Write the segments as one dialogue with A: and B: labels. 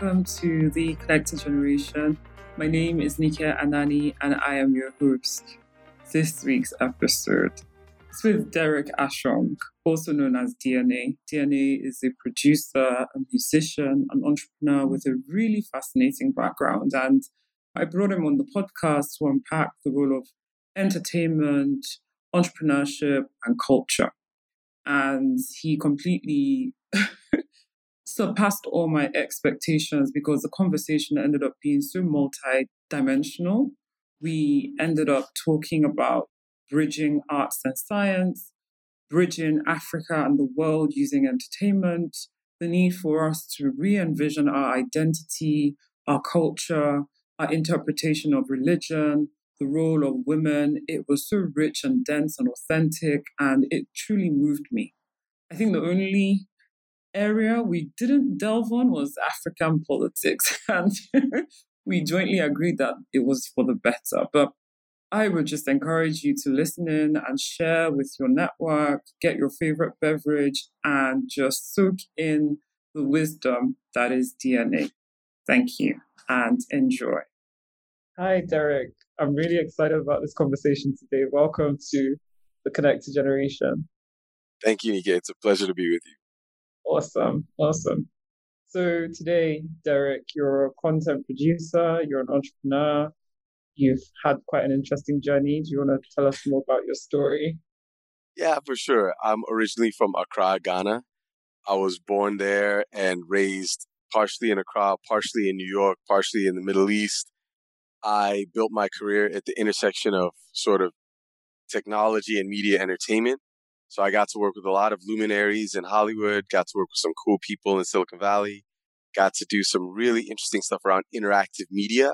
A: welcome to the Connected Generation. My name is Nika Anani and I am your host. This week's episode is with Derrick Ashong, also known as DNA. DNA is a producer, a musician, an entrepreneur with a really fascinating background. And I brought him on the podcast to unpack the role of entertainment, entrepreneurship, and culture. And he completely surpassed all my expectations because the conversation ended up being so multi dimensional. We ended up talking about bridging arts and science, bridging Africa and the world using entertainment, the need for us to re envision our identity, our culture, our interpretation of religion, the role of women. It was so rich and dense and authentic, and it truly moved me. I think the only area we didn't delve on was African politics, and we jointly agreed that it was for the better. But I would just encourage you to listen in and share with your network, get your favorite beverage, and just soak in the wisdom that is DNA. Thank you and enjoy. Hi, Derrick. I'm really excited about this conversation today. Welcome to the Connected Generation.
B: Thank you, Nika. It's a pleasure to be with you.
A: Awesome. Awesome. So today, Derrick, you're a content producer, you're an entrepreneur, you've had quite an interesting journey. Do you want to tell us more about your story?
B: Yeah, for sure. I'm originally from Accra, Ghana. I was born there and raised partially in Accra, partially in New York, partially in the Middle East. I built my career at the intersection of sort of technology and media entertainment. So I got to work with a lot of luminaries in Hollywood, got to work with some cool people in Silicon Valley, got to do some really interesting stuff around interactive media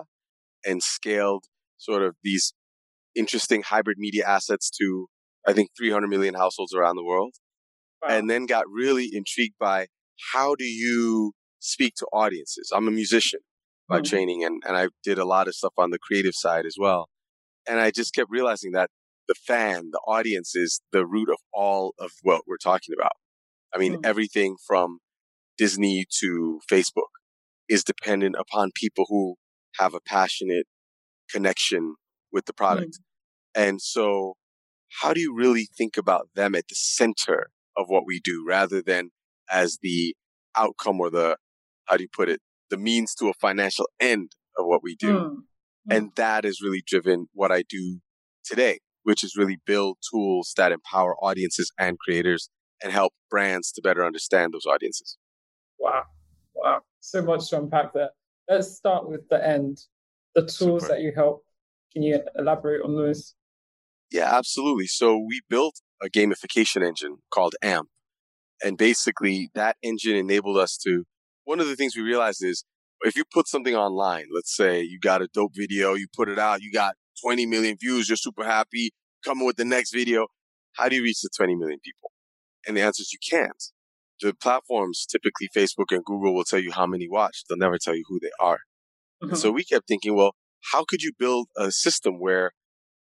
B: and scaled sort of these interesting hybrid media assets to, I think, 300 million households around the world. Wow. And then got really intrigued by how do you speak to audiences? I'm a musician by mm-hmm. training and, and I did a lot of stuff on the creative side as well. And I just kept realizing that the fan, the audience is the root of all of what we're talking about. I mean, mm-hmm. everything from Disney to Facebook is dependent upon people who have a passionate connection with the product. Mm-hmm. And so how do you really think about them at the center of what we do rather than as the outcome or the, how do you put it, the means to a financial end of what we do. Mm. And that has really driven what I do today, which is really build tools that empower audiences and creators and help brands to better understand those audiences.
A: Wow. Wow. So much to unpack there. Let's start with the end. The tools Super. that you help. Can you elaborate on those?
B: Yeah, absolutely. So we built a gamification engine called AMP. And basically that engine enabled us to one of the things we realized is if you put something online, let's say you got a dope video, you put it out, you got 20 million views, you're super happy, coming with the next video. How do you reach the 20 million people? And the answer is you can't. The platforms, typically Facebook and Google, will tell you how many watch. They'll never tell you who they are. Mm-hmm. so we kept thinking, well, how could you build a system where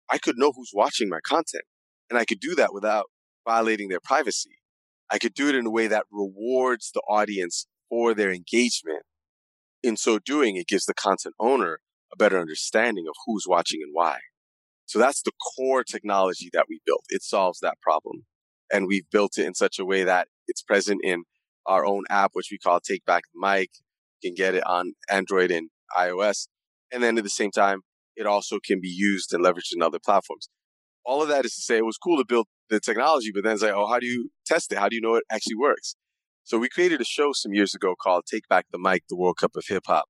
B: I could know who's watching my content? And I could do that without violating their privacy. I could do it in a way that rewards the audience for their engagement. In so doing, it gives the content owner a better understanding of who's watching and why. So that's the core technology that we built. It solves that problem. And we've built it in such a way that it's present in our own app, which we call Take Back the Mic. You can get it on Android and iOS. And then at the same time, it also can be used and leveraged in other platforms. All of that is to say it was cool to build the technology, but then it's like, oh, how do you test it? How do you know it actually works? So we created a show some years ago called Take Back the Mic, the World Cup of Hip Hop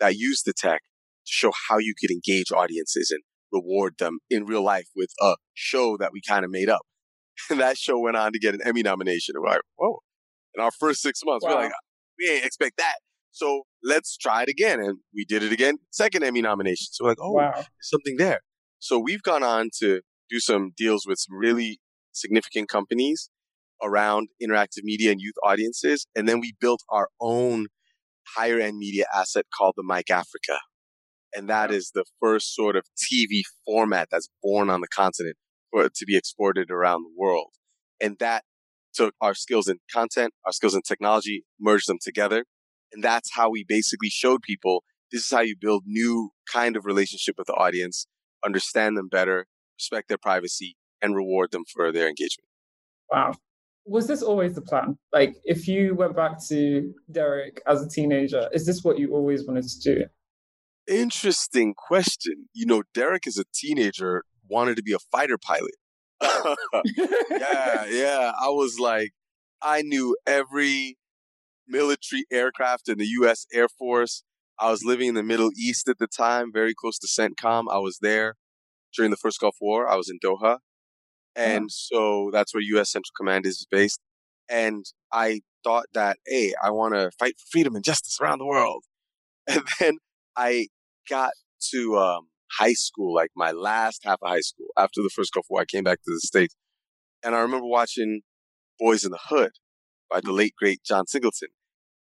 B: that used the tech show how you could engage audiences and reward them in real life with a show that we kind of made up. And that show went on to get an Emmy nomination. we're like, whoa. In our first six months, wow. we're like, ah, we ain't expect that. So let's try it again. And we did it again, second Emmy nomination. So we're like, oh, wow. there's something there. So we've gone on to do some deals with some really significant companies around interactive media and youth audiences. And then we built our own higher end media asset called the Mic Africa. And that is the first sort of TV format that's born on the continent for it to be exported around the world. And that took our skills in content, our skills in technology, merged them together. And that's how we basically showed people this is how you build new kind of relationship with the audience, understand them better, respect their privacy, and reward them for their engagement.
A: Wow. Was this always the plan? Like, if you went back to Derrick as a teenager, is this what you always wanted to do?
B: Interesting question. You know, Derrick as a teenager wanted to be a fighter pilot. yeah, yeah. I was like, I knew every military aircraft in the U.S. Air Force. I was living in the Middle East at the time, very close to CENTCOM. I was there during the first Gulf War. I was in Doha. And so that's where U.S. Central Command is based. And I thought that, hey, I want to fight for freedom and justice around the world. And then I got to um, high school, like my last half of high school, after the first Gulf War, I came back to the States. And I remember watching Boys in the Hood by the late, great John Singleton.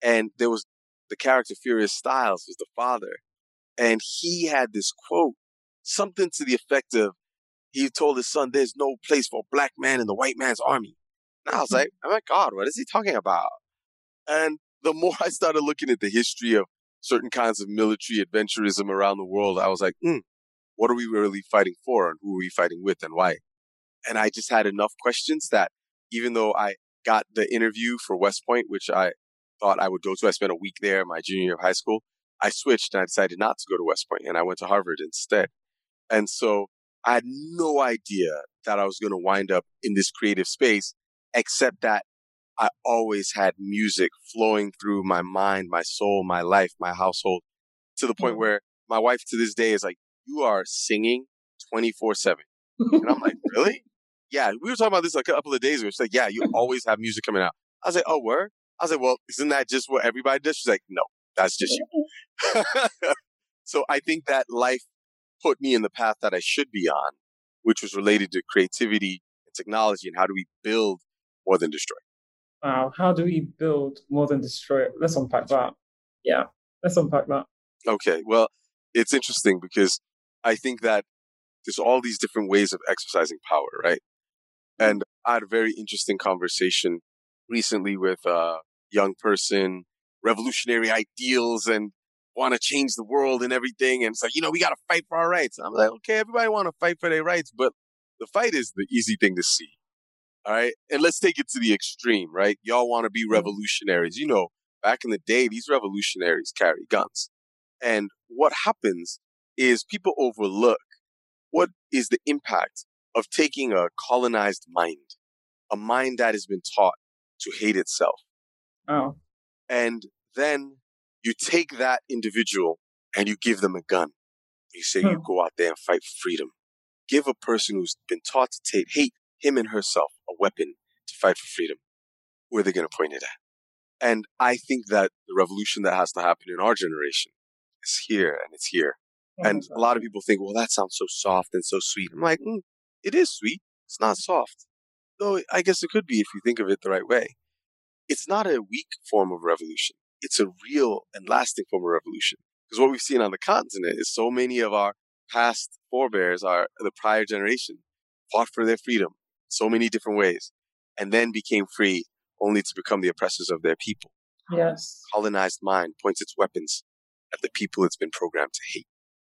B: And there was the character Furious Styles was the father. And he had this quote, something to the effect of, he told his son, there's no place for a black man in the white man's army. And I was like, oh my God, what is he talking about? And the more I started looking at the history of certain kinds of military adventurism around the world, I was like, hmm, what are we really fighting for and who are we fighting with and why? And I just had enough questions that even though I got the interview for West Point, which I thought I would go to, I spent a week there my junior year of high school. I switched and I decided not to go to West Point and I went to Harvard instead. And so I had no idea that I was going to wind up in this creative space, except that I always had music flowing through my mind, my soul, my life, my household to the point mm. where my wife to this day is like, you are singing 24 seven. And I'm like, really? Yeah. We were talking about this like a couple of days ago. She's like, yeah, you always have music coming out. I was like, oh, where? I was like, well, isn't that just what everybody does? She's like, no, that's just you. so I think that life put me in the path that I should be on, which was related to creativity and technology and how do we build more than destroy.
A: Wow. How do we build more than destroy? It? Let's unpack that. Yeah. Let's unpack that.
B: Okay. Well, it's interesting because I think that there's all these different ways of exercising power, right? Mm-hmm. And I had a very interesting conversation recently with a young person, revolutionary ideals and want to change the world and everything. And it's like, you know, we got to fight for our rights. And I'm like, okay, everybody want to fight for their rights, but the fight is the easy thing to see. All right. And let's take it to the extreme, right? Y'all want to be mm-hmm. revolutionaries. You know, back in the day, these revolutionaries carry guns. And what happens is people overlook what is the impact of taking a colonized mind, a mind that has been taught to hate itself.
A: Oh.
B: And then you take that individual and you give them a gun. You say, hmm. you go out there and fight for freedom. Give a person who's been taught to hate him and herself a weapon to fight for freedom. Where are they going to point it at? And I think that the revolution that has to happen in our generation is here and it's here. And a lot of people think, well, that sounds so soft and so sweet. I'm like, mm, it is sweet. It's not soft. Though I guess it could be if you think of it the right way. It's not a weak form of revolution it's a real and lasting form of revolution. Because what we've seen on the continent is so many of our past forebears, our the prior generation, fought for their freedom so many different ways, and then became free only to become the oppressors of their people.
A: Yes.
B: Colonized mind points its weapons at the people it's been programmed to hate.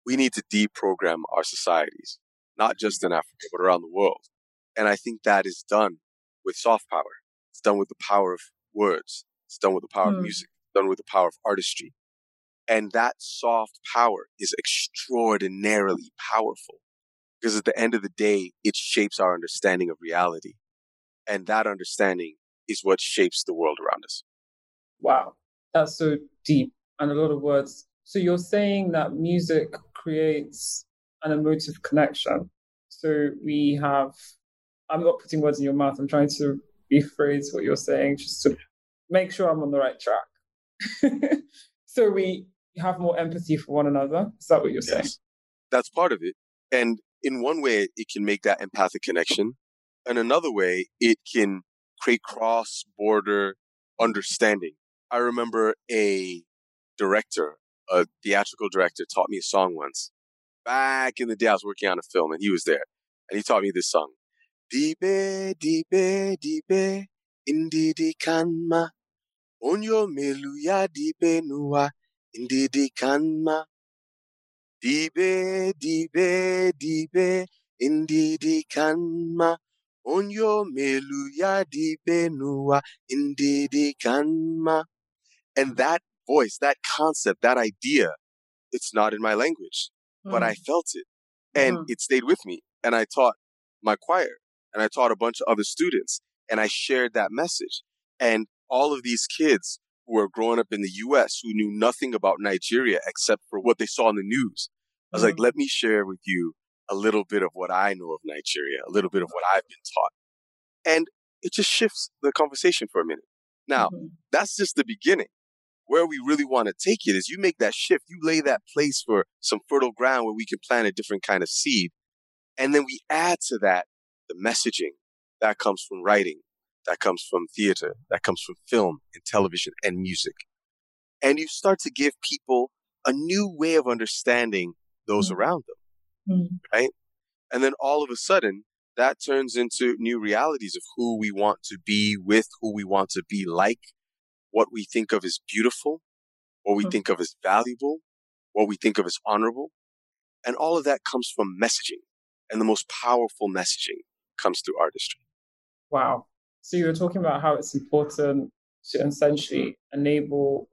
B: We need to deprogram our societies, not just in Africa, but around the world. And I think that is done with soft power. It's done with the power of words. It's done with the power mm. of hmm. music done with the power of artistry. And that soft power is extraordinarily powerful because at the end of the day, it shapes our understanding of reality. And that understanding is what shapes the world around us.
A: Wow. That's so deep and a lot of words. So you're saying that music creates an emotive connection. So we have, I'm not putting words in your mouth, I'm trying to rephrase what you're saying just to make sure I'm on the right track. so we have more empathy for one another. Is that what you're saying?
B: That's part of it. And in one way, it can make that empathic connection. And another way, it can create cross border understanding. I remember a director, a theatrical director, taught me a song once. Back in the day, I was working on a film and he was there. And he taught me this song. Dibe, dibe, dibe, indidi kanma, Onyo meluya dibe nuwa indidi kanma. Dibe, dibe, dibe, indidi kanma. Onyo meluya dibe nuwa indidi kanma. And that voice, that concept, that idea, it's not in my language, mm. but I mm. felt it and mm. it stayed with me. And I taught my choir and I taught a bunch of other students and I shared that message. And all of these kids who were growing up in the US who knew nothing about Nigeria except for what they saw in the news. I was mm-hmm. like, let me share with you a little bit of what I know of Nigeria, a little bit of what I've been taught. And it just shifts the conversation for a minute. Now, mm-hmm. that's just the beginning. Where we really want to take it is you make that shift, you lay that place for some fertile ground where we can plant a different kind of seed. And then we add to that the messaging that comes from writing, that comes from theater, that comes from film and television and music. And you start to give people a new way of understanding those mm-hmm. around them, mm-hmm. right? And then all of a sudden, that turns into new realities of who we want to be with, who we want to be like, what we think of as beautiful, what we mm-hmm. think of as valuable, what we think of as honorable. And all of that comes from messaging. And the most powerful messaging comes through artistry.
A: Wow. So you were talking about how it's important to essentially enable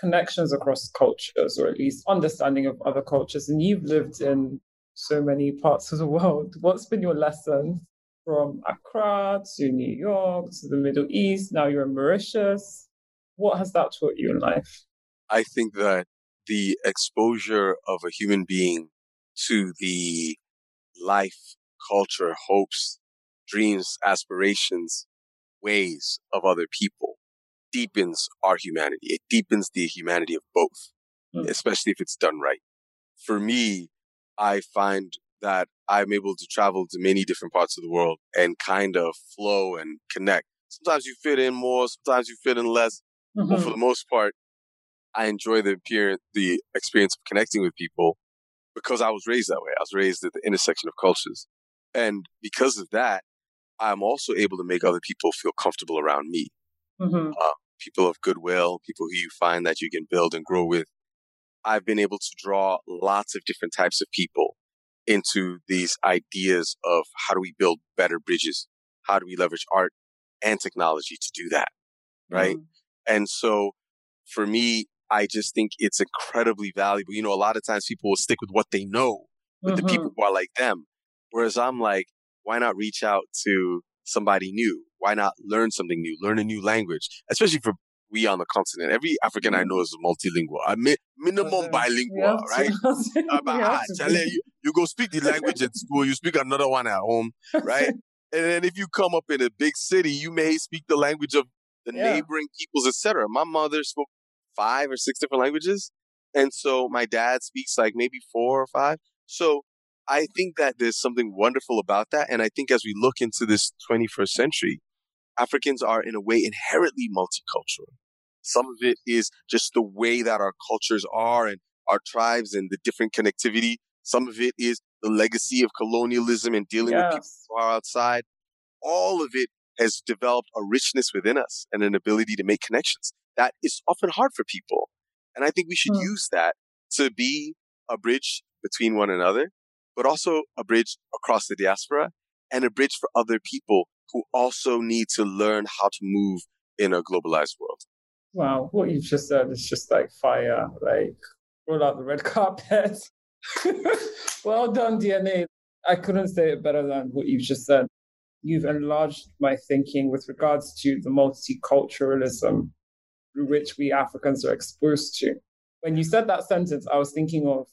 A: connections across cultures, or at least understanding of other cultures. And you've lived in so many parts of the world. What's been your lesson from Accra to New York to the Middle East? Now you're in Mauritius. What has that taught you in life?
B: I think that the exposure of a human being to the life, culture, hopes, dreams, aspirations, ways of other people deepens our humanity. It deepens the humanity of both, mm. especially if it's done right. For me, I find that I'm able to travel to many different parts of the world and kind of flow and connect. Sometimes you fit in more, sometimes you fit in less. Mm-hmm. But for mm-hmm. the most part, I enjoy the appearance, the experience of connecting with people because I was raised that way. I was raised at the intersection of cultures. And because of that, I'm also able to make other people feel comfortable around me. Mm-hmm. Uh, people of goodwill, people who you find that you can build and grow with. I've been able to draw lots of different types of people into these ideas of how do we build better bridges? How do we leverage art and technology to do that? Right. Mm-hmm. And so for me, I just think it's incredibly valuable. You know, a lot of times people will stick with what they know, with mm-hmm. the people who are like them. Whereas I'm like, why not reach out to somebody new? Why not learn something new? Learn a new language, especially for we on the continent. Every African I mm. know is multilingual, I mean, minimum bilingual, right? uh, you, you go speak the language at school, you speak another one at home, right? and then if you come up in a big city, you may speak the language of the yeah. neighboring peoples, etc. My mother spoke five or six different languages, and so my dad speaks like maybe four or five. So I think that there's something wonderful about that. And I think as we look into this 21st century, Africans are in a way inherently multicultural. Some of it is just the way that our cultures are and our tribes and the different connectivity. Some of it is the legacy of colonialism and dealing yes. with people who are outside. All of it has developed a richness within us and an ability to make connections that is often hard for people. And I think we should hmm. use that to be a bridge between one another but also a bridge across the diaspora and a bridge for other people who also need to learn how to move in a globalized world.
A: Wow, what you've just said is just like fire. Like, roll out the red carpet. well done, DNA. I couldn't say it better than what you've just said. You've enlarged my thinking with regards to the multiculturalism through which we Africans are exposed to. When you said that sentence, I was thinking of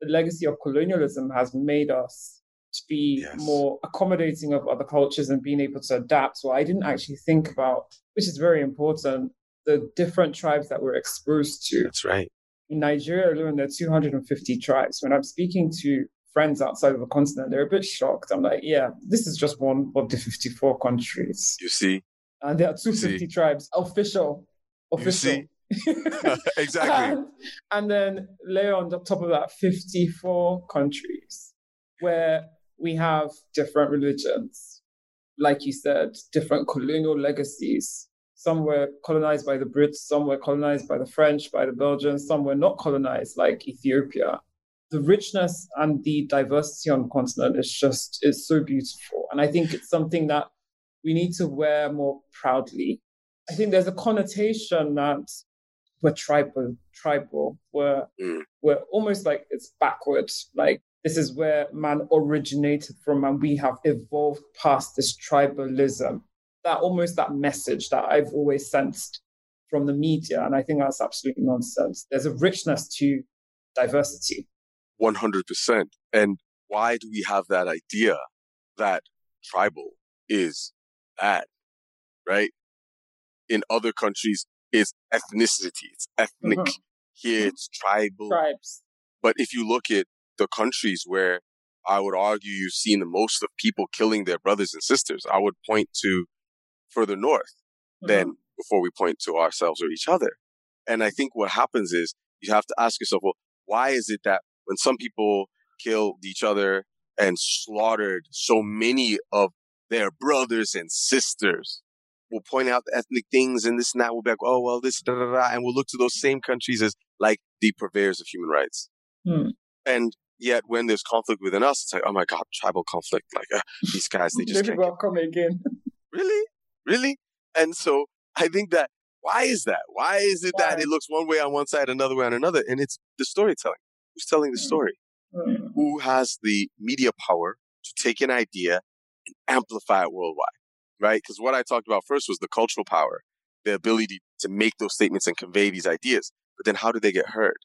A: the legacy of colonialism has made us to be yes. more accommodating of other cultures and being able to adapt. So I didn't actually think about, which is very important, the different tribes that we're exposed to.
B: That's right.
A: In Nigeria alone, there are 250 tribes. When I'm speaking to friends outside of the continent, they're a bit shocked. I'm like, yeah, this is just one of the 54 countries.
B: You see?
A: And there are 250 tribes, official. Official.
B: exactly.
A: And, and, then layer on the top of that 54 countries where we have different religions, like you said, different colonial legacies. Some were colonized by the Brits, some were colonized by the French, by the Belgians, some were not colonized, like Ethiopia. The richness and the diversity on the continent is just is so beautiful. And I think it's something that we need to wear more proudly. I think there's a connotation that we're tribal, tribal, we're, mm. we're almost like it's backwards. Like this is where man originated from, and we have evolved past this tribalism that almost that message that I've always sensed from the media. And I think that's absolutely nonsense. There's a richness to diversity.
B: 100%. And why do we have that idea that tribal is bad, right? In other countries, it's ethnicity, it's ethnic. Mm-hmm. Here, it's tribal.
A: Tribes.
B: But if you look at the countries where I would argue you've seen the most of people killing their brothers and sisters, I would point to further north mm-hmm. than before we point to ourselves or each other. And I think what happens is you have to ask yourself, well, why is it that when some people killed each other and slaughtered so many of their brothers and sisters, we'll point out the ethnic things and this and that. We'll be like, oh, well, this, da, da, da, and we'll look to those same countries as like the purveyors of human rights. Hmm. And yet, when there's conflict within us, it's like, oh my God, tribal conflict. Like, uh, these guys, they just can't.
A: Come again.
B: really? Really? And so I think that why is that? Why is it why? that it looks one way on one side, another way on another? And it's the storytelling. Who's telling the mm. story? Mm. Who has the media power to take an idea and amplify it worldwide? Right? Because what I talked about first was the cultural power, the ability to make those statements and convey these ideas. But then how do they get heard?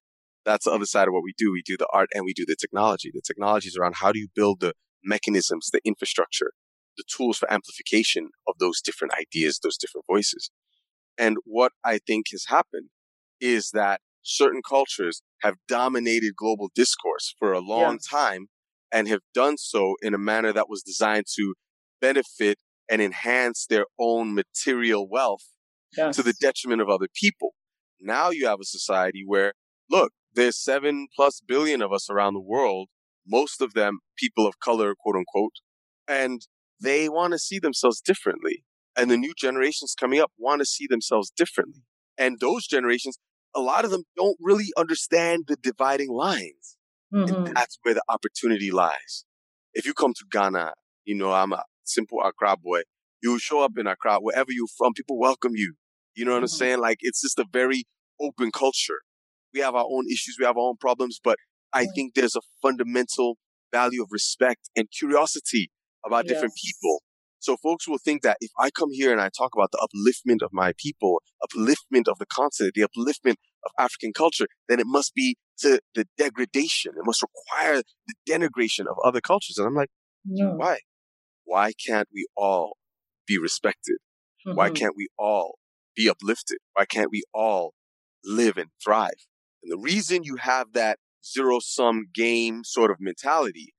B: That's the other side of what we do. We do the art and we do the technology. The technology is around how do you build the mechanisms, the infrastructure the tools for amplification of those different ideas, those different voices. And what I think has happened is that certain cultures have dominated global discourse for a long yeah. time and have done so in a manner that was designed to benefit and enhance their own material wealth yes. to the detriment of other people. Now you have a society where, look, there's seven plus billion of us around the world, most of them people of color, quote unquote. And they want to see themselves differently. And the new generations coming up want to see themselves differently. And those generations, a lot of them don't really understand the dividing lines. Mm-hmm. And that's where the opportunity lies. If you come to Ghana, you know, I'm a simple Accra boy. You show up in Accra, wherever you're from, people welcome you. You know what mm-hmm. I'm saying? Like, it's just a very open culture. We have our own issues, we have our own problems, but I think there's a fundamental value of respect and curiosity about yes. different people. So folks will think that if I come here and I talk about the upliftment of my people, upliftment of the continent, the upliftment of African culture, then it must be to the degradation. It must require the denigration of other cultures. And I'm like, no. why? Why can't we all be respected? Mm-hmm. Why can't we all be uplifted? Why can't we all live and thrive? And the reason you have that zero sum game sort of mentality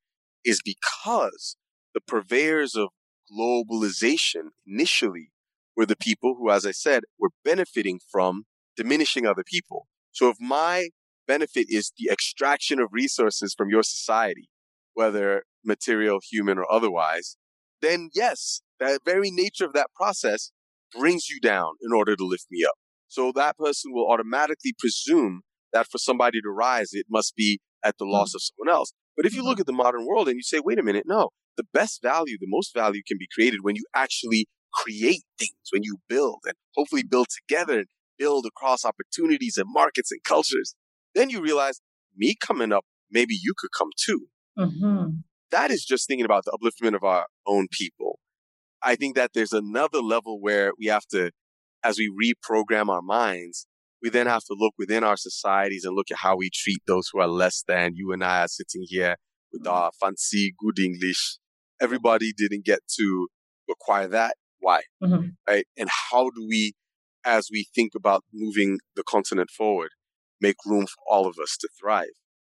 B: is because the purveyors of globalization initially were the people who, as I said, were benefiting from diminishing other people. So if my benefit is the extraction of resources from your society, whether material, human, or otherwise, then yes, that very nature of that process brings you down in order to lift me up. So that person will automatically presume that for somebody to rise, it must be at the loss mm-hmm. of someone else. But if you look mm-hmm. at the modern world and you say, wait a minute, no, the best value, the most value can be created when you actually create things, when you build and hopefully build together and build across opportunities and markets and cultures. Then you realize me coming up, maybe you could come too. Mm-hmm. That is just thinking about the upliftment of our own people. I think that there's another level where we have to, as we reprogram our minds, we then have to look within our societies and look at how we treat those who are less than. You and I are sitting here with mm-hmm. our fancy, good English, everybody didn't get to acquire that. Why? Mm-hmm. Right? And how do we, as we think about moving the continent forward, make room for all of us to thrive,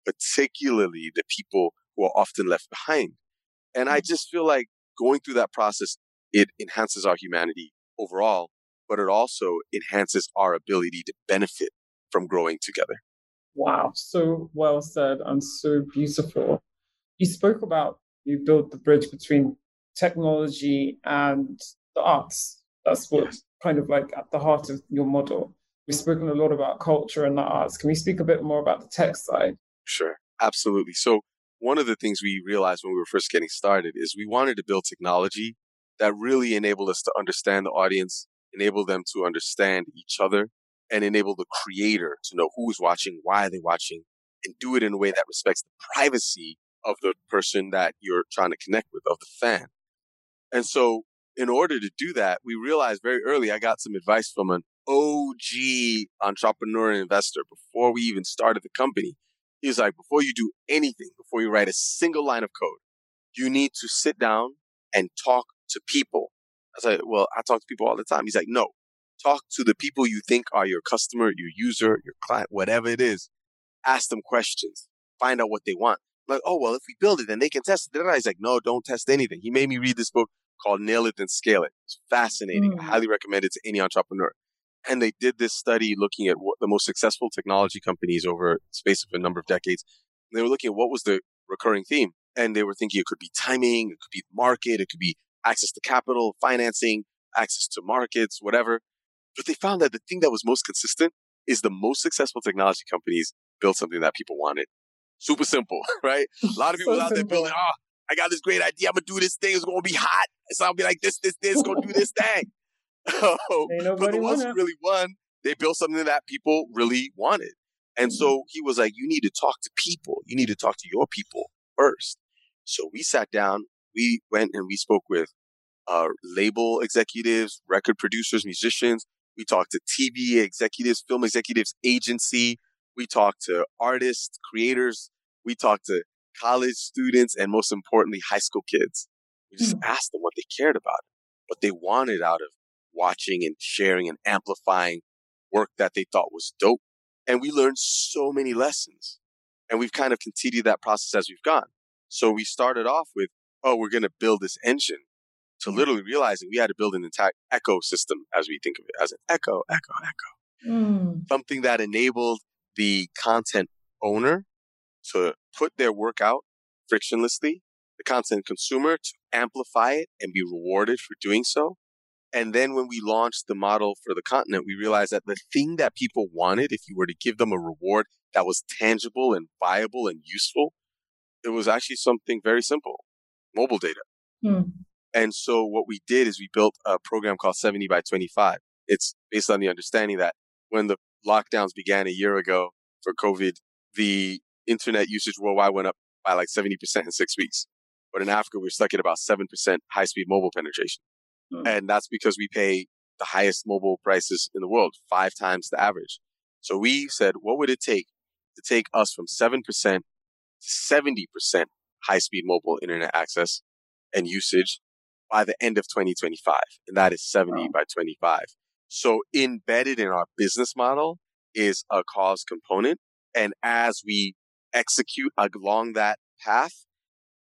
B: particularly the people who are often left behind? And I mm-hmm. just feel like going through that process, it enhances our humanity overall, but it also enhances our ability to benefit from growing together.
A: Wow, so well said and so beautiful. You spoke about you build the bridge between technology and the arts. That's what yes. kind of like at the heart of your model. We've spoken a lot about culture and the arts. Can we speak a bit more about the tech side?
B: Sure, absolutely. So, one of the things we realized when we were first getting started is we wanted to build technology that really enabled us to understand the audience, enable them to understand each other, and enable the creator to know who is watching, why are they watching, and do it in a way that respects the privacy of the person that you're trying to connect with, of the fan. And so, in order to do that, we realized very early I got some advice from an OG entrepreneur and investor before we even started the company. He was like, before you do anything, before you write a single line of code, you need to sit down and talk to people. I said, well, I talk to people all the time. He's like, no, talk to the people you think are your customer, your user, your client, whatever it is. Ask them questions. Find out what they want. I'm like, oh, well, if we build it, then they can test it. Then. He's like, no, don't test anything. He made me read this book called Nail It and Scale It. It's fascinating. Mm. I highly recommend it to any entrepreneur. And they did this study looking at what the most successful technology companies over the space of a number of decades. And they were looking at what was the recurring theme. And they were thinking it could be timing, it could be market, it could be access to capital, financing, access to markets, whatever. But they found that the thing that was most consistent is the most successful technology companies built something that people wanted. Super simple, right? A lot of people so out there building, oh, I got this great idea. I'm gonna do this thing. It's gonna be hot. So I'll be like this, this, this. Gonna do this thing. but the ones who really won, they built something that people really wanted. And so mm-hmm. he was like, you need to talk to people. You need to talk to your people first. So we sat down, we went and we spoke with uh, label executives, record producers, musicians. We talked to TV executives, film executives, agency. We talked to artists, creators. We talked to college students, and most importantly, high school kids. We just mm. asked them what they cared about, what they wanted out of watching and sharing and amplifying work that they thought was dope. And we learned so many lessons. And we've kind of continued that process as we've gone. So we started off with, oh, we're going to build this engine to mm. literally realizing we had to build an entire ecosystem as we think of it as an echo, echo, echo. Mm. Something that enabled the content owner to put their work out frictionlessly, the content consumer to amplify it and be rewarded for doing so, and then when we launched the model for the continent, we realized that the thing that people wanted, if you were to give them a reward that was tangible and viable and useful, it was actually something very simple mobile data. Hmm. And so what we did is we built a program called 70 by 25. It's based on the understanding that when the lockdowns began a year ago for COVID, the internet usage worldwide went up by like 70% in six weeks. But in Africa, we're stuck at about 7% high speed mobile penetration. Mm. And that's because we pay the highest mobile prices in the world, five times the average. So we said, what would it take to take us from 7% to 70% high speed mobile internet access and usage by the end of 2025? And that is 70 wow. by 25. So embedded in our business model is a cause component. And as we execute along that path,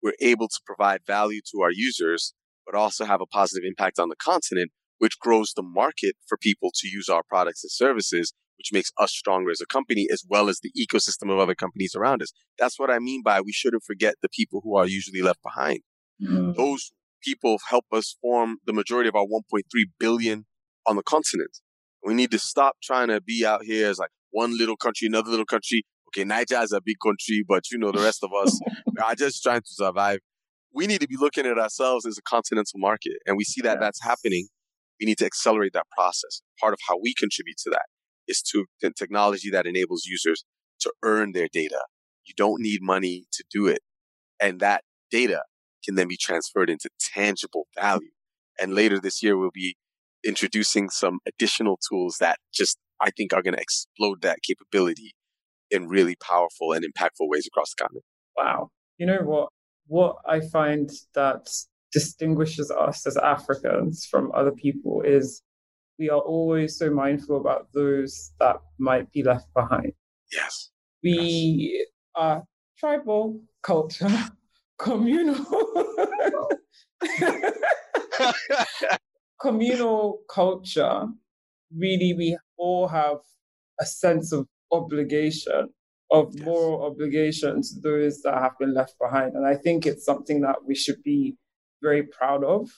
B: we're able to provide value to our users but also have a positive impact on the continent, which grows the market for people to use our products and services, which makes us stronger as a company, as well as the ecosystem of other companies around us. That's what I mean by we shouldn't forget the people who are usually left behind. Mm-hmm. Those people help us form the majority of our 1.3 billion on the continent. We need to stop trying to be out here as like one little country, another little country. Okay, Niger is a big country, but you know, the rest of us are just trying to survive we need to be looking at ourselves as a continental market. And we see that yes. that's happening. We need to accelerate that process. Part of how we contribute to that is to the technology that enables users to earn their data. You don't need money to do it. And that data can then be transferred into tangible value. And later this year, we'll be introducing some additional tools that just, I think, are going to explode that capability in really powerful and impactful ways across the continent.
A: Wow. You know what? What I find that distinguishes us as Africans from other people is we are always so mindful about those that might be left behind.
B: Yes.
A: We yes. are tribal culture, communal. communal culture, really, we all have a sense of obligation of yes. moral obligation to those that have been left behind. And I think it's something that we should be very proud of.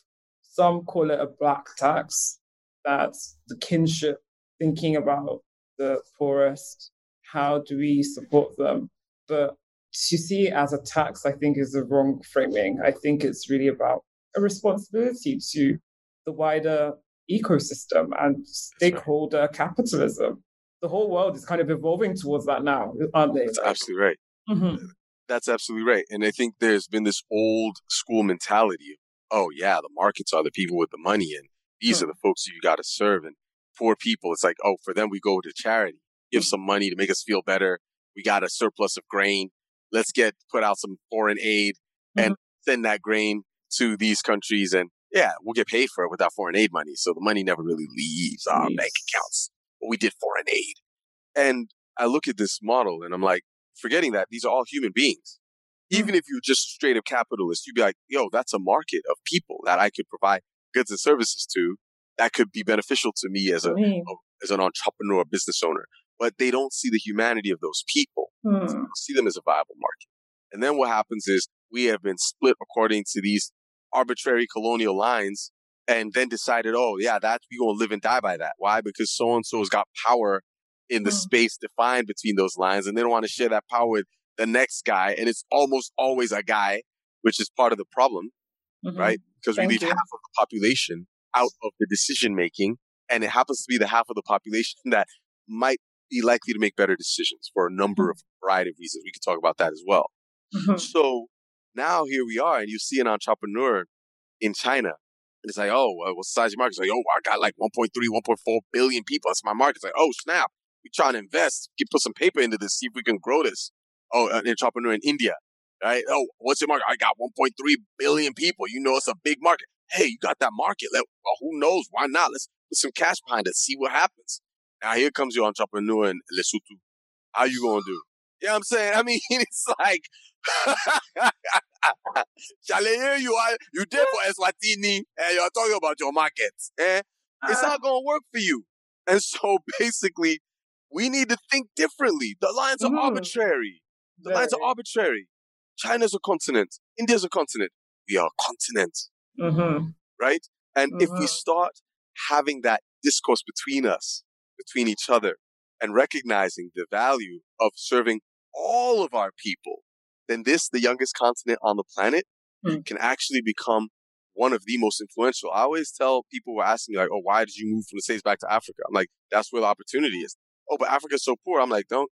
A: Some call it a black tax. That's the kinship, thinking about the poorest. How do we support them? But to see it as a tax, I think, is the wrong framing. I think it's really about a responsibility to the wider ecosystem and stakeholder right. capitalism. The whole world is kind of evolving towards that now, aren't they?
B: That's absolutely right. Mm-hmm. That's absolutely right. And I think there's been this old school mentality of, oh, yeah, the markets are the people with the money, and these are the folks you got to serve. And poor people, it's like, oh, for them, we go to charity, give mm-hmm. some money to make us feel better. We got a surplus of grain. Let's get put out some foreign aid mm-hmm. and send that grain to these countries. And yeah, we'll get paid for it with our foreign aid money. So the money never really leaves our bank accounts. But we did foreign aid. And I look at this model and I'm like, forgetting that these are all human beings. Mm. Even if you're just straight up capitalist, you'd be like, yo, that's a market of people that I could provide goods and services to that could be beneficial to me as a, mm. as an entrepreneur, or business owner. But they don't see the humanity of those people. Mm. So see them as a viable market. And then what happens is we have been split according to these arbitrary colonial lines and then decided, oh yeah, that's we gonna live and die by that. Why? Because so and so has got power in the mm. space defined between those lines, and they don't want to share that power with the next guy, and it's almost always a guy, which is part of the problem, mm-hmm. right? Because we leave you. half of the population out of the decision making, and it happens to be the half of the population that might be likely to make better decisions for a number mm-hmm. of variety of reasons. We could talk about that as well. Mm-hmm. So now here we are, and you see an entrepreneur in China. And it's like, oh, well, what's the size of your market? It's like, oh, I got like 1.3, 1.4 billion people. That's my market. It's like, oh, snap. We trying to invest. Get, put some paper into this, see if we can grow this. Oh, an entrepreneur in India, right? Oh, what's your market? I got 1.3 billion people. You know, it's a big market. Hey, you got that market. Let, well, who knows? Why not? Let's put some cash behind it. See what happens. Now here comes your entrepreneur in Lesotho. How you gonna do? You know what I'm saying? I mean, it's like Charlie, you are you did for Eswatini and you're talking about your markets. Eh? It's not gonna work for you. And so basically, we need to think differently. The lines are mm. arbitrary. The lines are arbitrary. China's a continent. India's a continent. We are a continent. Mm-hmm. Right? And mm-hmm. if we mm-hmm. start having that discourse between us, between each other, and recognizing the value of serving all of our people, then this, the youngest continent on the planet, mm. can actually become one of the most influential. I always tell people who are asking me like, "Oh, why did you move from the states back to Africa?" I'm like, "That's where the opportunity is." Oh, but Africa's so poor. I'm like, don't,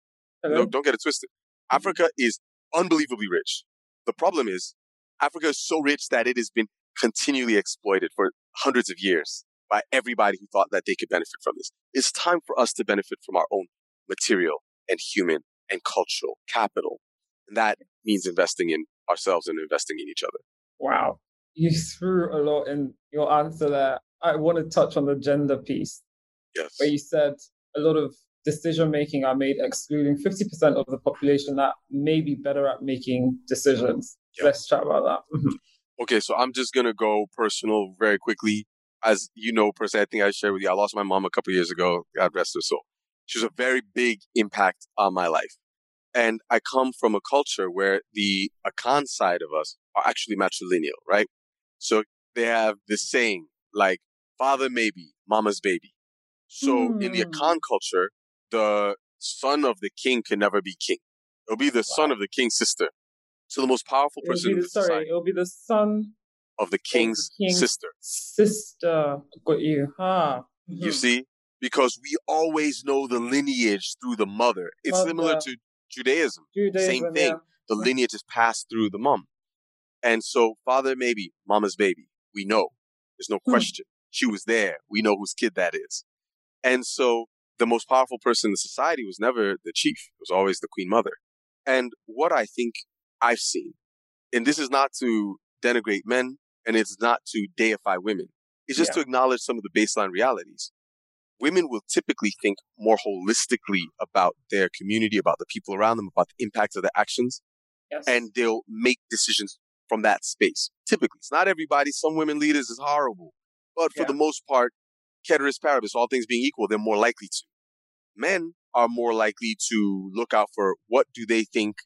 B: don't, don't get it twisted. Mm-hmm. Africa is unbelievably rich. The problem is, Africa is so rich that it has been continually exploited for hundreds of years by everybody who thought that they could benefit from this. It's time for us to benefit from our own material and human and cultural capital. And that means investing in ourselves and investing in each other.
A: Wow. You threw a lot in your answer there. I want to touch on the gender piece.
B: Yes.
A: Where you said a lot of decision making are made excluding 50% of the population that may be better at making decisions. Yep. Let's chat about that. Mm-hmm.
B: okay, so I'm just going to go personal very quickly. As you know, personally, I think I shared with you, I lost my mom a couple years ago. God rest her soul. She was a very big impact on my life. And I come from a culture where the Akan side of us are actually matrilineal, right? So they have this saying like, father maybe, mama's baby. So mm. in the hmm. Akan culture, the son of the king can never be king. It'll be the wow. son of the king's sister. So the most powerful person.
A: The, sorry, society, it'll be the son
B: of the king's, of the king's sister.
A: Sister, got you, huh?
B: You see, because we always know the lineage through the mother. It's similar to Judaism. Judaism Same thing. Yeah. The lineage is passed through the mom. And so, father maybe, mama's baby. We know. There's no hmm. question. She was there. We know whose kid that is. And so, the most powerful person in the society was never the chief. It was always the queen mother. And what I think I've seen, and this is not to denigrate men and it's not to deify women, it's just yeah. to acknowledge some of the baseline realities women will typically think more holistically about their community, about the people around them, about the impact of their actions. Yes. And they'll make decisions from that space. Typically, it's not everybody. Some women leaders is horrible, but for yeah. the most part, ceteris paribus, all things being equal, they're more likely to. Men are more likely to look out for what do they think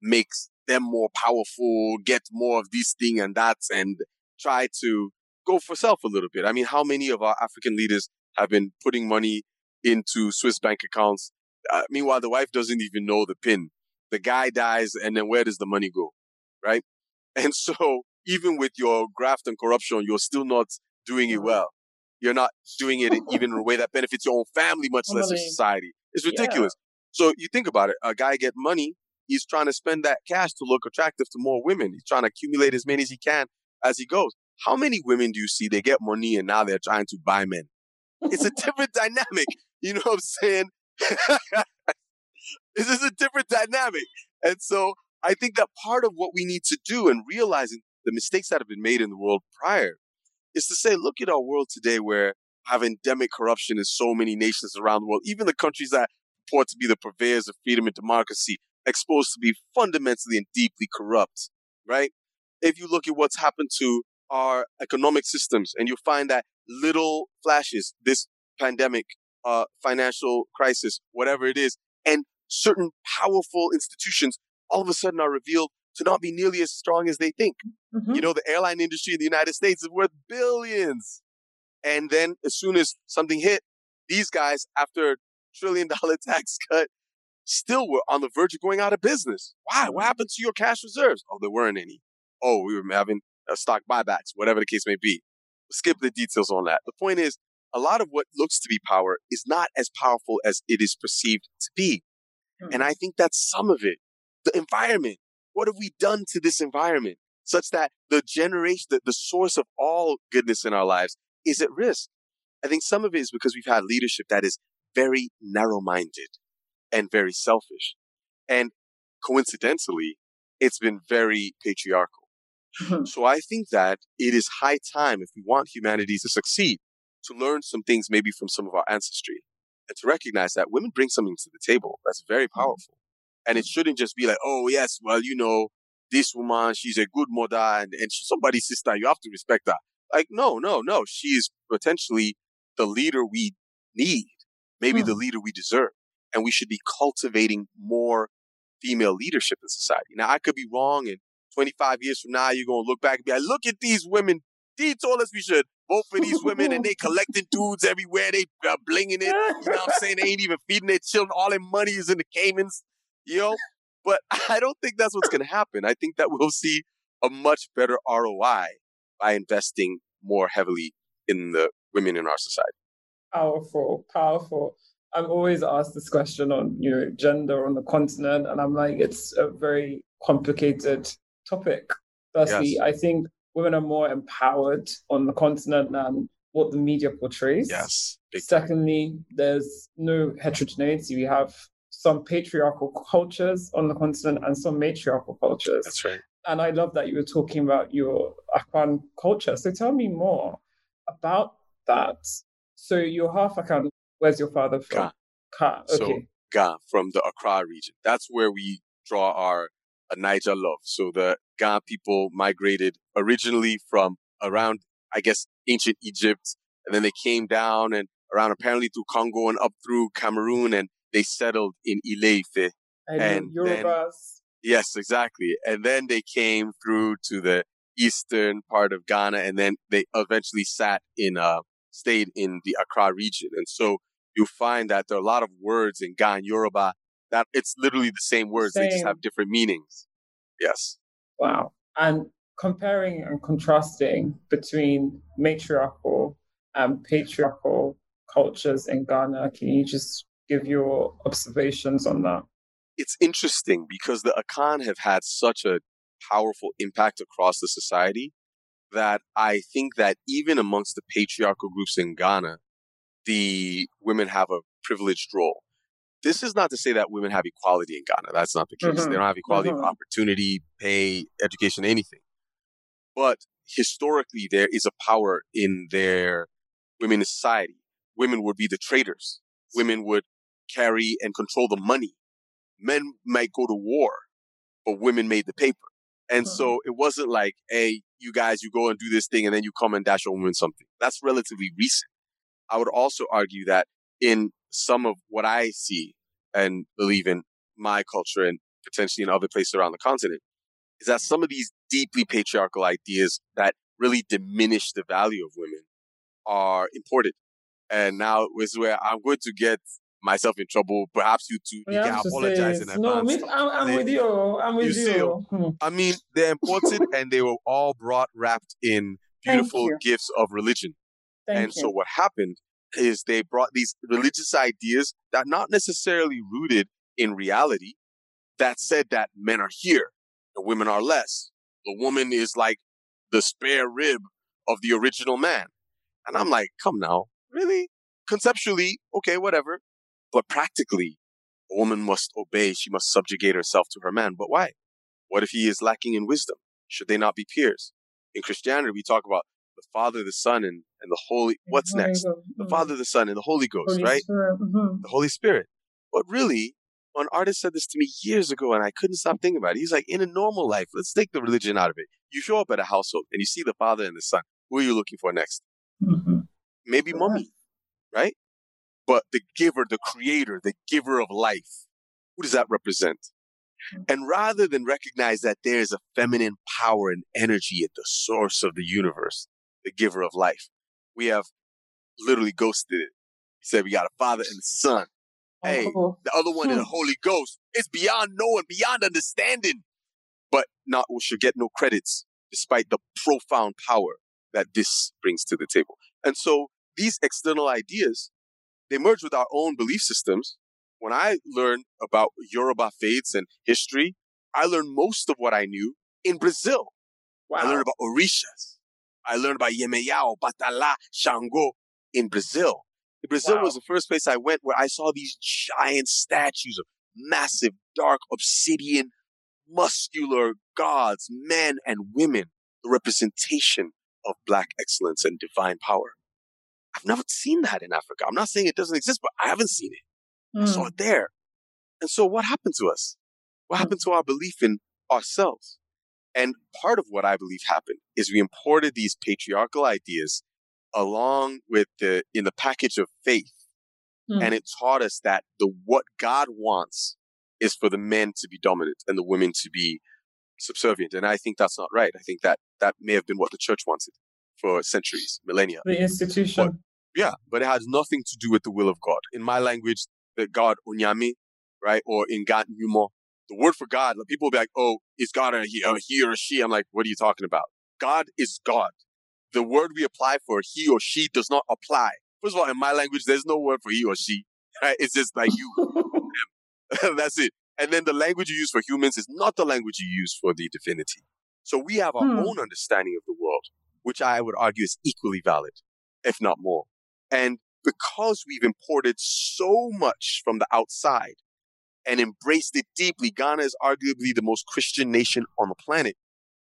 B: makes them more powerful, get more of this thing and that, and try to go for self a little bit. I mean, how many of our African leaders have been putting money into Swiss bank accounts. Uh, meanwhile, the wife doesn't even know the pin. The guy dies, and then where does the money go? Right? And so, even with your graft and corruption, you're still not doing it well. You're not doing it even in a way that benefits your own family, much less your society. It's ridiculous. Yeah. So you think about it. A guy get money. He's trying to spend that cash to look attractive to more women. He's trying to accumulate as many as he can as he goes. How many women do you see they get money and now they're trying to buy men? It's a different dynamic. You know what I'm saying? this is a different dynamic. And so I think that part of what we need to do and realizing the mistakes that have been made in the world prior is to say, look at our world today where have endemic corruption in so many nations around the world, even the countries that purport to be the purveyors of freedom and democracy, exposed to be fundamentally and deeply corrupt, right? If you look at what's happened to our economic systems and you find that little flashes, this pandemic, uh, financial crisis, whatever it is, and certain powerful institutions all of a sudden are revealed to not be nearly as strong as they think. Mm-hmm. You know, the airline industry in the United States is worth billions. And then as soon as something hit, these guys, after a trillion dollar tax cut, still were on the verge of going out of business. Why? What happened to your cash reserves? Oh, there weren't any. Oh, we were having uh, stock buybacks, whatever the case may be. Skip the details on that. The point is, a lot of what looks to be power is not as powerful as it is perceived to be. Hmm. And I think that's some of it. The environment. What have we done to this environment such that the generation, the, the source of all goodness in our lives is at risk? I think some of it is because we've had leadership that is very narrow minded and very selfish. And coincidentally, it's been very patriarchal. Mm-hmm. so I think that it is high time if we want humanity to succeed to learn some things maybe from some of our ancestry and to recognize that women bring something to the table that's very mm-hmm. powerful. And it shouldn't just be like, oh, yes, well, you know, this woman, she's a good mother and, and she's somebody's sister. You have to respect her. Like, no, no, no. She is potentially the leader we need, maybe the hmm. leader we deserve. And we should be cultivating more female leadership in society. Now, I could be wrong, and 25 years from now, you're going to look back and be like, look at these women. He told us we should vote for these women, and they collecting dudes everywhere. They are blinging it. You know what I'm saying? They ain't even feeding their children. All their money is in the Caymans, you know? But I don't think that's what's going to happen. I think that we'll see a much better ROI by investing more heavily in the women in our society.
A: Powerful, powerful. I'm always asked this question on, you know, gender on the continent, and I'm like, it's a very complicated topic. Firstly, yes. I think women are more empowered on the continent than what the media portrays.
B: Yes.
A: Secondly, there's no heterogeneity. We have some patriarchal cultures on the continent and some matriarchal cultures.
B: That's right.
A: And I love that you were talking about your Akan culture. So tell me more about that. So you're half Akan. Where's your father from?
B: Ga. Okay. So Ga from the Accra region. That's where we draw our Niger love. So the Ga people migrated originally from around, I guess, ancient Egypt, and then they came down and around apparently through Congo and up through Cameroon, and they settled in Ile-Ife.
A: And, and Yorubas.
B: Yes, exactly. And then they came through to the eastern part of Ghana, and then they eventually sat in, uh, stayed in the Accra region. And so you find that there are a lot of words in Ga and Yoruba that it's literally the same words. Same. They just have different meanings. Yes.
A: Wow. And comparing and contrasting between matriarchal and patriarchal cultures in Ghana, can you just give your observations on that?
B: It's interesting because the Akan have had such a powerful impact across the society that I think that even amongst the patriarchal groups in Ghana, the women have a privileged role. This is not to say that women have equality in Ghana. That's not the case. Mm-hmm. They don't have equality mm-hmm. of opportunity, pay, education, anything. But historically, there is a power in their women in society. Women would be the traders. Women would carry and control the money. Men might go to war, but women made the paper. And mm-hmm. so it wasn't like, hey, you guys, you go and do this thing and then you come and dash a woman something. That's relatively recent. I would also argue that in some of what I see and believe in my culture and potentially in other places around the continent is that some of these deeply patriarchal ideas that really diminish the value of women are imported. And now is where I'm going to get myself in trouble. Perhaps you too. You can apologize in advance.
A: No, me, I'm, I'm with you. I'm with you. you.
B: Hmm. I mean, they're imported and they were all brought wrapped in beautiful gifts of religion.
A: Thank
B: and
A: you.
B: so what happened is they brought these religious ideas that not necessarily rooted in reality that said that men are here and women are less. The woman is like the spare rib of the original man. And I'm like, come now, really? Conceptually, okay, whatever. But practically, a woman must obey. She must subjugate herself to her man. But why? What if he is lacking in wisdom? Should they not be peers? In Christianity, we talk about the Father, the Son, and, and the Holy. What's next? The Father, the Son, and the Holy Ghost,
A: Holy
B: right?
A: Mm-hmm.
B: The Holy Spirit. But really, an artist said this to me years ago, and I couldn't stop thinking about it. He's like, in a normal life, let's take the religion out of it. You show up at a household and you see the Father and the Son. Who are you looking for next?
A: Mm-hmm.
B: Maybe mommy, right? But the giver, the creator, the giver of life, who does that represent? And rather than recognize that there is a feminine power and energy at the source of the universe, the giver of life, we have literally ghosted it. He said we got a father and a son. Hey,
A: Oh,
B: the other one is
A: Hmm.
B: the Holy Ghost. It's beyond knowing, beyond understanding. But not we should get no credits, despite the profound power that this brings to the table. And so these external ideas, they merge with our own belief systems. When I learned about Yoruba faiths and history, I learned most of what I knew in Brazil.
A: wow.
B: I learned about Orishas. I learned about Yemaya, Obatala, Shango in Brazil. Brazil
A: Wow.
B: was the first place I went where I saw these giant statues of massive, dark, obsidian, muscular gods, men and women, the representation of black excellence and divine power. I've never seen that in Africa. I'm not saying it doesn't exist, but I haven't seen it. I saw
A: Mm.
B: it there. And so what happened to us? What happened to our belief in ourselves? And part of what I believe happened is we imported these patriarchal ideas along with the in the package of faith.
A: Mm.
B: And it taught us that the what God wants is for the men to be dominant and the women to be subservient. And I think that's not right. I think that that may have been what the church wanted for centuries, millennia.
A: the institution.
B: Yeah, but it has nothing to do with the will of God. In my language, the God Onyame, right, or in God Numo, the word for God, like, people will be like, "Oh, is God a he, a he or a she?" I'm like, "What are you talking about? God is God. The word we apply for he or she does not apply. First of all, in my language, there's no word for he or she. Right? It's just like you. That's it. And then the language you use for humans is not the language you use for the divinity. So we have our
A: Hmm.
B: own understanding of the world, which I would argue is equally valid, if not more. And because we've imported so much from the outside and embraced it deeply, Ghana is arguably the most Christian nation on the planet.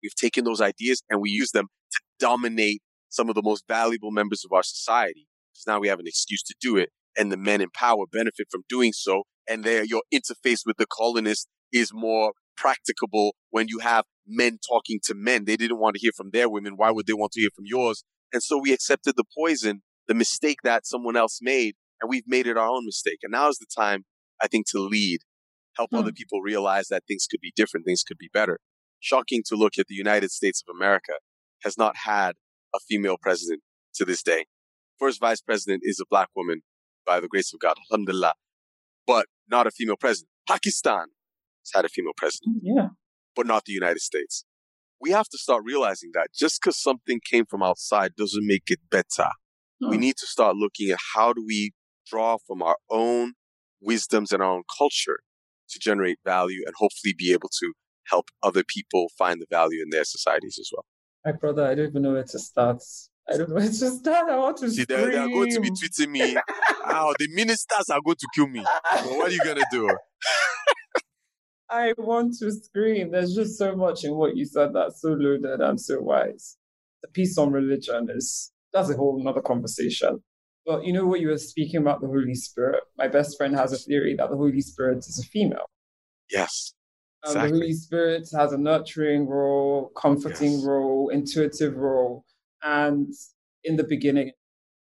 B: We've taken those ideas and we use them to dominate some of the most valuable members of our society. Because now we have an excuse to do it, and the men in power benefit from doing so. And there, your interface with the colonists is more practicable when you have men talking to men. They didn't want to hear from their women. Why would they want to hear from yours? And so we accepted the poison, the mistake that someone else made, and we've made it our own mistake. And now is the time, I think, to lead, help
A: Hmm.
B: other people realize that things could be different, things could be better. Shocking to look at the United States of America has not had a female president to this day. First vice president is a black woman by the grace of God, alhamdulillah, but not a female president. Pakistan has had a female president
A: yeah.
B: but not the United States. We have to start realizing that just because something came from outside doesn't make it better. We
A: Hmm.
B: need to start looking at how do we draw from our own wisdoms and our own culture to generate value and hopefully be able to help other people find the value in their societies as well.
A: My brother, I don't even know where to start. I don't know where to start. I want to
B: See,
A: scream.
B: they're, they're going to be tweeting me, oh, the ministers are going to kill me. Well, what are you going to do?
A: I want to scream. There's just so much in what you said that's so loaded and so wise. The piece on religion is that's a whole nother conversation. But you know what you were speaking about the Holy Spirit. My best friend has a theory that the Holy Spirit is a female.
B: Yes.
A: Um,
B: Exactly.
A: The Holy Spirit has a nurturing role, comforting
B: Yes.
A: role, intuitive role. And in the beginning,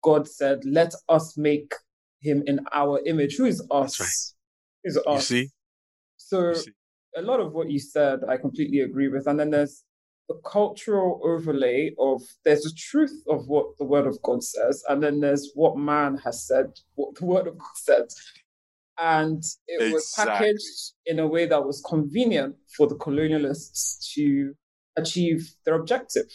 A: God said, Let us make him in our image. Who is us?
B: right.
A: Who's
B: You
A: us?
B: see?
A: So
B: You see?
A: a lot of what you said, I completely agree with. And then there's the cultural overlay of there's the truth of what the word of God says, and then there's what man has said, what the word of God said. And it exactly. was packaged in a way that was convenient for the colonialists to achieve their objective,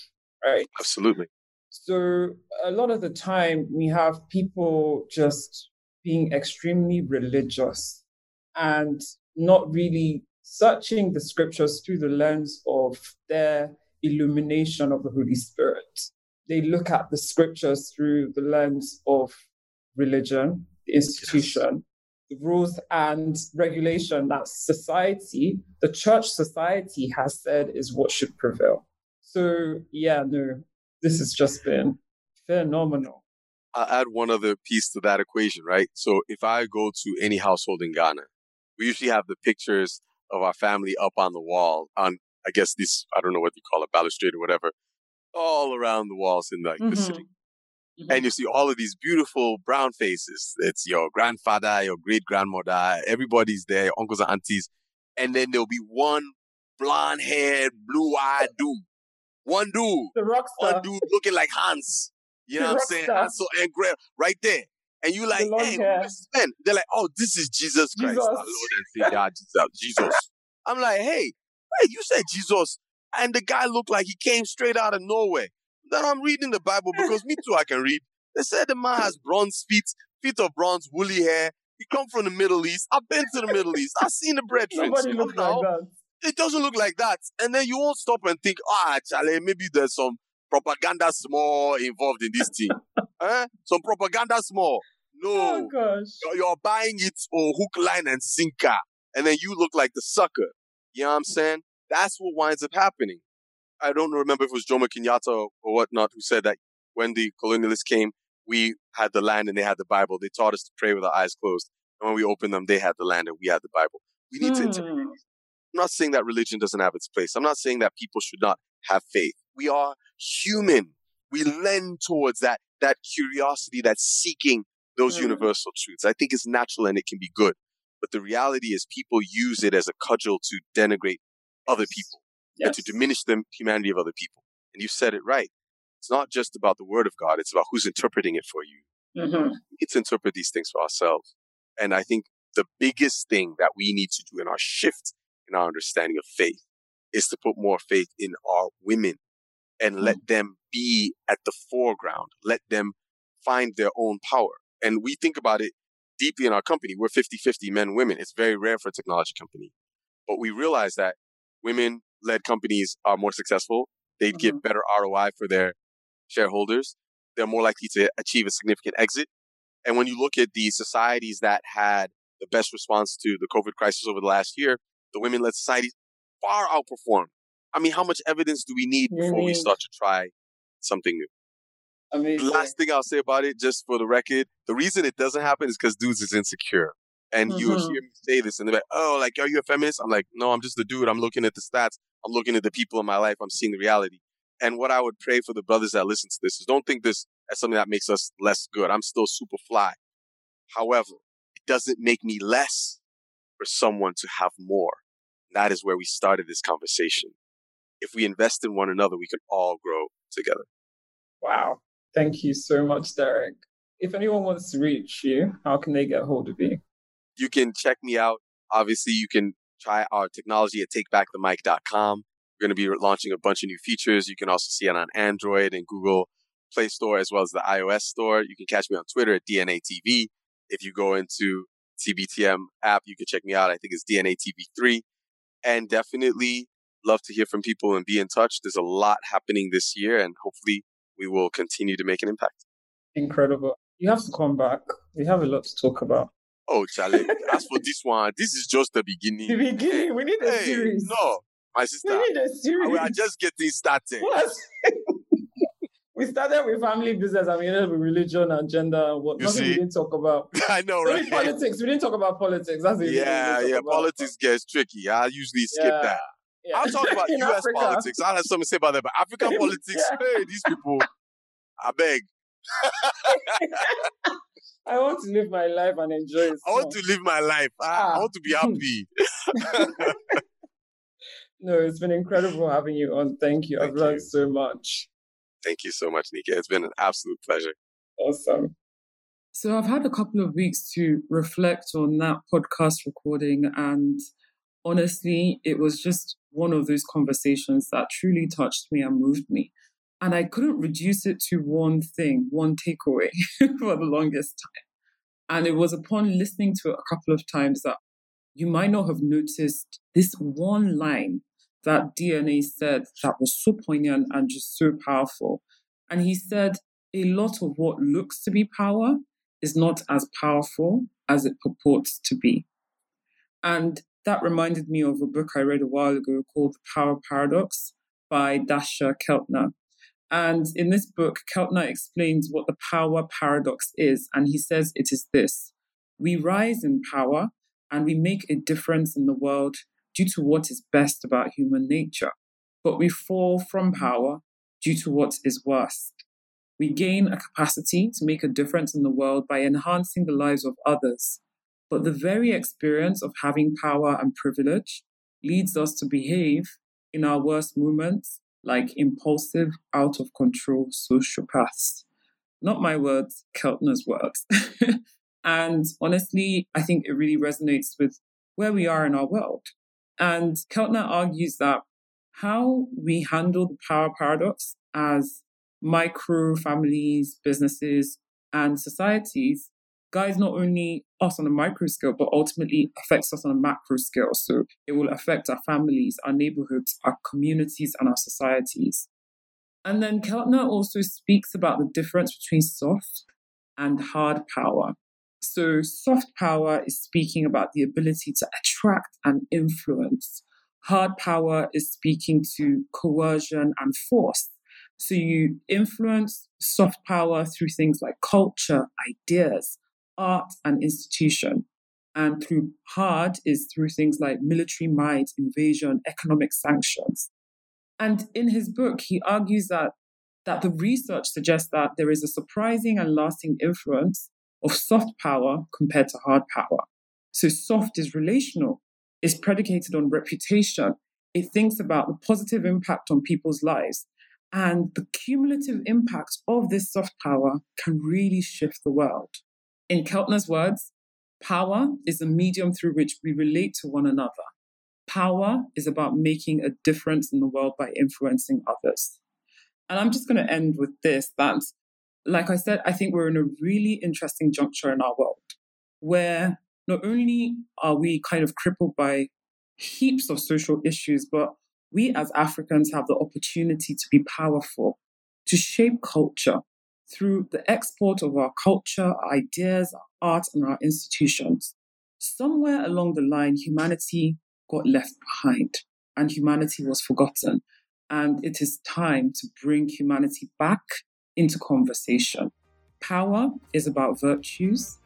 A: right?
B: Absolutely.
A: So a lot of the time we have people just being extremely religious and not really searching the scriptures through the lens of their illumination of the Holy Spirit. They look at the scriptures through the lens of religion, the institution, the rules and regulation that society, the church society has said is what should prevail. So, yeah, no, this has just been phenomenal.
B: I'll add one other piece to that equation, right? So if I go to any household in Ghana, we usually have the pictures of our family up on the wall on, I guess this, I don't know what you call it, balustrade or whatever, all around the walls in like mm-hmm. the city. Mm-hmm. And you see all of these beautiful brown faces. It's your grandfather, your great grandmother, everybody's there, uncles and aunties. And then there'll be one blonde haired, blue eyed dude. One dude.
A: The rock
B: star. One dude looking like Hans. You know the what I'm saying? Hans so and Greg right there. And you like, hey, man. They're like, oh, this is Jesus Christ, Jesus. our Lord and Savior, Jesus. Jesus. I'm like, hey, wait, you said Jesus, and the guy looked like he came straight out of Norway. Then I'm reading the Bible because me too, I can read. They said the man has bronze feet, feet of bronze, woolly hair. He come from the Middle East. I've been to the Middle East. I've seen the bread
A: Nobody looks like that.
B: It doesn't look like that. And then you won't stop and think, ah, Charlie, maybe there's some propaganda small involved in this thing. eh? Some propaganda small. No.
A: Oh.
B: You're, you're buying it for hook, line, and sinker. And then you look like the sucker. You know what I'm saying? That's what winds up happening. I don't remember if it was Jomo Kenyatta or, or whatnot who said that when the colonialists came, we had the land and they had the Bible. They taught us to pray with our eyes closed. And when we opened them, they had the land and we had the Bible. We need hmm. to interpret. I'm not saying that religion doesn't have its place. I'm not saying that people should not have faith. We are human. We lend towards that, that curiosity, that seeking those mm. universal truths. I think it's natural and it can be good. But the reality is people use it as a cudgel to denigrate other people yes. and to diminish the humanity of other people. And you said it right. It's not just about the word of God. It's about who's interpreting it for you. Mm-hmm. It's interpret these things for ourselves. And I think the biggest thing that we need to do in our shift in our understanding of faith is to put more faith in our women and mm. let them be at the foreground. Let them find their own power. And we think about it deeply in our company. We're 50 50 men, women. It's very rare for a technology company. But we realize that women led companies are more successful. They mm-hmm. give better ROI for their shareholders. They're more likely to achieve a significant exit. And when you look at the societies that had the best response to the COVID crisis over the last year, the women led societies far outperformed. I mean, how much evidence do we need before we start to try something new?
A: Amazing.
B: The last thing I'll say about it, just for the record, the reason it doesn't happen is because dudes is insecure. And mm-hmm. you hear me say this, and they're like, "Oh, like, are you a feminist?" I'm like, "No, I'm just a dude. I'm looking at the stats. I'm looking at the people in my life. I'm seeing the reality." And what I would pray for the brothers that listen to this is don't think this as something that makes us less good. I'm still super fly. However, it doesn't make me less for someone to have more. That is where we started this conversation. If we invest in one another, we can all grow together.
A: Wow. Thank you so much, Derrick. If anyone wants to reach you, how can they get hold of you?
B: You can check me out. Obviously, you can try our technology at takebackthemic.com. We're going to be launching a bunch of new features. You can also see it on Android and Google Play Store as well as the iOS store. You can catch me on Twitter at DNA TV. If you go into TBTM app, you can check me out. I think it's DNA TV3. And definitely love to hear from people and be in touch. There's a lot happening this year, and hopefully we will continue to make an impact.
A: Incredible. You have to come back. We have a lot to talk about.
B: Oh, Charlie. as for this one, this is just the beginning.
A: The beginning. We need a hey, series.
B: No, my sister.
A: We need a series.
B: We are just getting started.
A: What? we started with family business we ended with religion and gender and what you nothing see? we didn't talk about.
B: I know, right?
A: Only politics. We didn't talk about politics. That's it.
B: Yeah, yeah. About. Politics gets tricky. I usually skip yeah. that. Yeah. I'll talk about US Africa. politics. I'll have something to say about that. But African politics, yeah. hey, these people, I beg.
A: I want to live my life and enjoy it.
B: I want to live my life. I, ah. I want to be happy.
A: No, it's been incredible having you on. Thank you. Thank I've learned so much.
B: Thank you so much, Nika. It's been an absolute pleasure.
A: Awesome. So I've had a couple of weeks to reflect on that podcast recording and honestly, it was just one of those conversations that truly touched me and moved me. And I couldn't reduce it to one thing, one takeaway for the longest time. And it was upon listening to it a couple of times that you might not have noticed this one line that DNA said that was so poignant and just so powerful. And he said, a lot of what looks to be power is not as powerful as it purports to be. And that reminded me of a book I read a while ago called The Power Paradox by Dasha Keltner. And in this book, Keltner explains what the power paradox is. And he says it is this we rise in power and we make a difference in the world due to what is best about human nature, but we fall from power due to what is worst. We gain a capacity to make a difference in the world by enhancing the lives of others but the very experience of having power and privilege leads us to behave in our worst moments like impulsive, out of control sociopaths. Not my words, Keltner's words. and honestly, I think it really resonates with where we are in our world. And Keltner argues that how we handle the power paradox as micro families, businesses, and societies guys not only us on a micro scale, but ultimately affects us on a macro scale. So it will affect our families, our neighborhoods, our communities, and our societies. And then Keltner also speaks about the difference between soft and hard power. So, soft power is speaking about the ability to attract and influence. Hard power is speaking to coercion and force. So, you influence soft power through things like culture, ideas, art and institution. And through hard is through things like military might, invasion, economic sanctions. And in his book, he argues that, that the research suggests that there is a surprising and lasting influence of soft power compared to hard power. So soft is relational, is predicated on reputation. It thinks about the positive impact on people's lives. And the cumulative impact of this soft power can really shift the world. In Keltner's words, power is a medium through which we relate to one another. Power is about making a difference in the world by influencing others. And I'm just going to end with this that, like I said, I think we're in a really interesting juncture in our world where not only are we kind of crippled by heaps of social issues, but we as Africans have the opportunity to be powerful, to shape culture, through the export of our culture, our ideas, our art, and our institutions. Somewhere along the line, humanity got left behind and humanity was forgotten. And it is time to bring humanity back into conversation. Power is about virtues,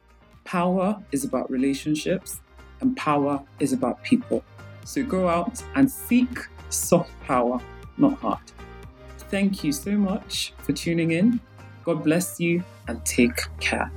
A: power is about relationships, and power is about people. So go out and seek soft power, not hard. Thank you so much for tuning in God bless you and take care.